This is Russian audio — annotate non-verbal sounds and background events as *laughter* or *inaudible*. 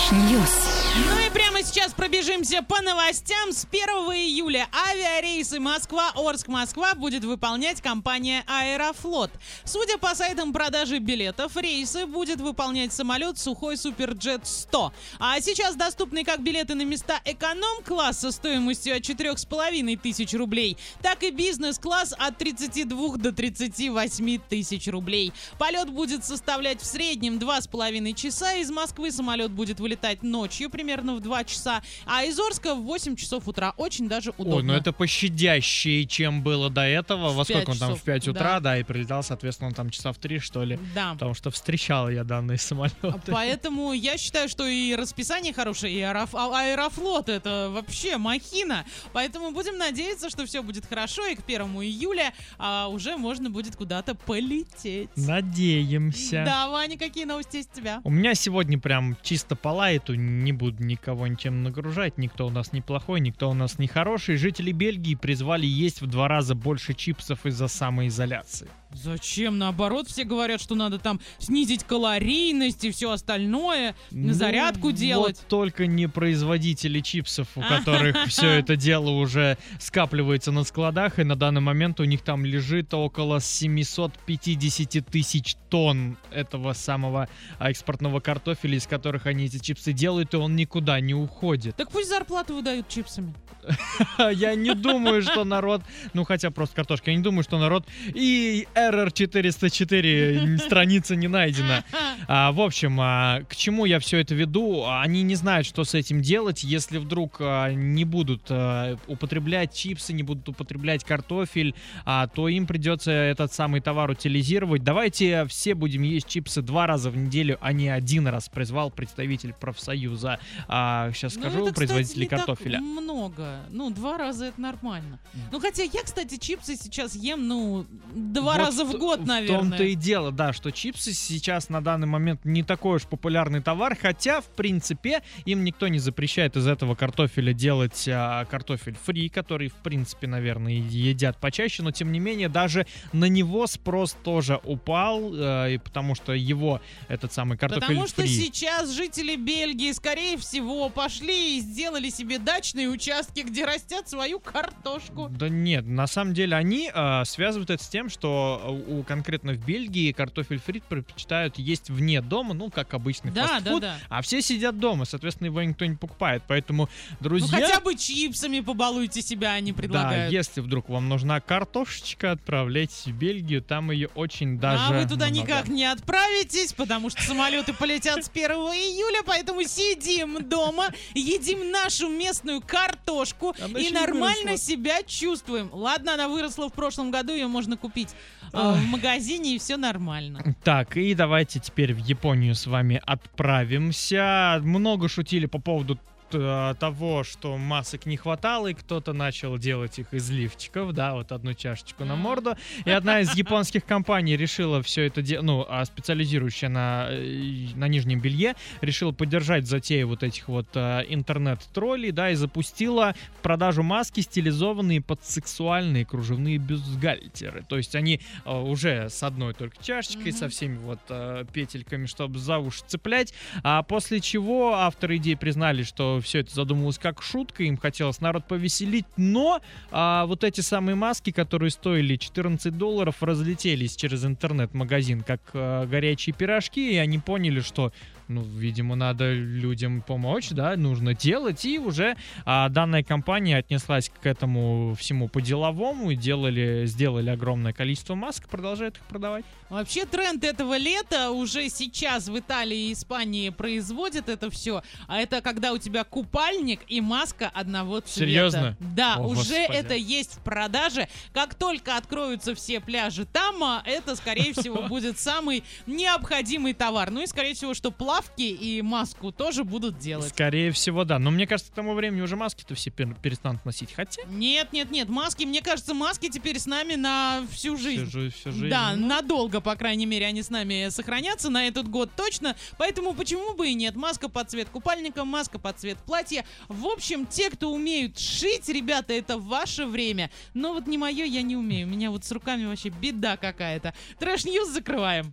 Trash news. Ну и сейчас пробежимся по новостям. С 1 июля авиарейсы Москва-Орск-Москва будет выполнять компания Аэрофлот. Судя по сайтам продажи билетов, рейсы будет выполнять самолет Сухой Суперджет 100. А сейчас доступны как билеты на места эконом-класса стоимостью от 4,5 тысяч рублей, так и бизнес-класс от 32 до 38 тысяч рублей. Полет будет составлять в среднем 2,5 часа. Из Москвы самолет будет вылетать ночью примерно в 2 часа, а из Орска в 8 часов утра. Очень даже удобно. Ой, ну это пощадящее, чем было до этого. В Во сколько он там? часов, В 5 утра, да. да. и прилетал, соответственно, он там часа в 3, что ли. Да. Потому что встречал я данные *laughs* самолеты. Поэтому я считаю, что и расписание хорошее, и аэроф- а- аэрофлот это вообще махина. Поэтому будем надеяться, что все будет хорошо, и к 1 июля а, уже можно будет куда-то полететь. Надеемся. Да, Ваня, какие новости у тебя? У меня сегодня прям чисто по лайту, не буду никого ничем нагружать, никто у нас не плохой, никто у нас не хороший. Жители Бельгии призвали есть в два раза больше чипсов из-за самоизоляции. Зачем? Наоборот, все говорят, что надо там снизить калорийность и все остальное, Ну, зарядку делать. Вот только не производители чипсов, у *laughs* которых все это дело уже скапливается на складах, и на данный момент у них там лежит около 750 тысяч тонн этого самого а, экспортного картофеля, из которых они эти чипсы делают, и он никуда не уходит. Так пусть зарплату выдают чипсами. *laughs* Я не думаю, что народ, ну хотя просто картошка, я не думаю, что народ и Error 404 страница не найдена. А, в общем, а, к чему я все это веду? Они не знают, что с этим делать, если вдруг а, не будут а, употреблять чипсы, не будут употреблять картофель, а, то им придется этот самый товар утилизировать. Давайте все будем есть чипсы два раза в неделю, а не один раз, призвал представитель профсоюза. А, сейчас Ну, скажу, это, кстати, производителей не так картофеля. Ну, два раза это нормально. Ну, хотя я, кстати, чипсы сейчас ем, ну, два Вот раза в год, В наверное. том-то и дело, да, что чипсы сейчас на данный момент не такой уж популярный товар, хотя, в принципе, им никто не запрещает из этого картофеля делать а, картофель фри, который, в принципе, наверное, едят почаще, но, тем не менее, даже на него спрос тоже упал, э, и потому что его, этот самый картофель Потому что фри... сейчас жители Бельгии, скорее всего, пошли и сделали себе дачные участки, где растят свою картошку. Да нет, на самом деле они э, связывают это с тем, что у конкретно в Бельгии картофель фрит предпочитают есть вне дома, ну, как обычный Да, да, фастфуд, да. а все сидят дома, соответственно, его никто не покупает. Поэтому, Ну, друзья, хотя бы чипсами побалуйте себя, они да, предлагают. если вдруг вам нужна картошечка, отправляйтесь в Бельгию, там ее очень даже а вы туда много. никак не отправитесь, потому что самолеты полетят с 1 июля, поэтому сидим дома, едим нашу местную картошку Она и нормально себя чувствуем. Ладно, она выросла в прошлом году, ее можно купить Ах. в магазине, и все нормально. Так, и давайте теперь в Японию с вами отправимся. Много шутили по поводу того, что масок не хватало, и кто-то начал делать их из лифчиков, да, вот одну чашечку на морду. И одна из японских компаний решила все это делать, ну, а специализирующая на, э, на нижнем белье, решила поддержать затею вот этих вот э, интернет-троллей, да, и запустила в продажу маски, стилизованные под сексуальные кружевные бюстгальтеры. То есть они э, уже с одной только чашечкой, Мгм. со всеми вот э, петельками, чтобы за уши цеплять. А после чего авторы идеи признали, что все это задумывалось как шутка, им хотелось народ повеселить, но а, вот эти самые маски, которые стоили 14 долларов, разлетелись через интернет-магазин как э, горячие пирожки, и они поняли, что ну, видимо, надо людям помочь, да, нужно делать, и уже а, данная компания отнеслась к этому всему по-деловому, делали, сделали огромное количество масок, продолжает их продавать. Вообще тренд этого лета уже сейчас в Италии и Испании производят это все. А это когда у тебя купальник и маска одного цвета. Серьезно? Да, О, уже Господи. это есть в продаже. Как только откроются все пляжи там, это, скорее всего, *laughs* будет самый необходимый товар. Ну и, скорее всего, что плавки и маску тоже будут делать. Скорее всего, да. Но мне кажется, к тому времени уже маски-то все пер- перестанут носить. Хотя Нет, нет, нет, маски, мне кажется, маски теперь с нами на всю жизнь. всю, жи- всю жизнь. Да, ну, надолго, по крайней мере, они с нами сохранятся на этот год точно. Поэтому почему бы и нет? Маска под цвет купальника, маска под цвет платья. В общем, те, кто умеют шить, ребята, это ваше время. Но вот не мое, я не умею. У меня вот с руками вообще беда какая-то. Trash news закрываем.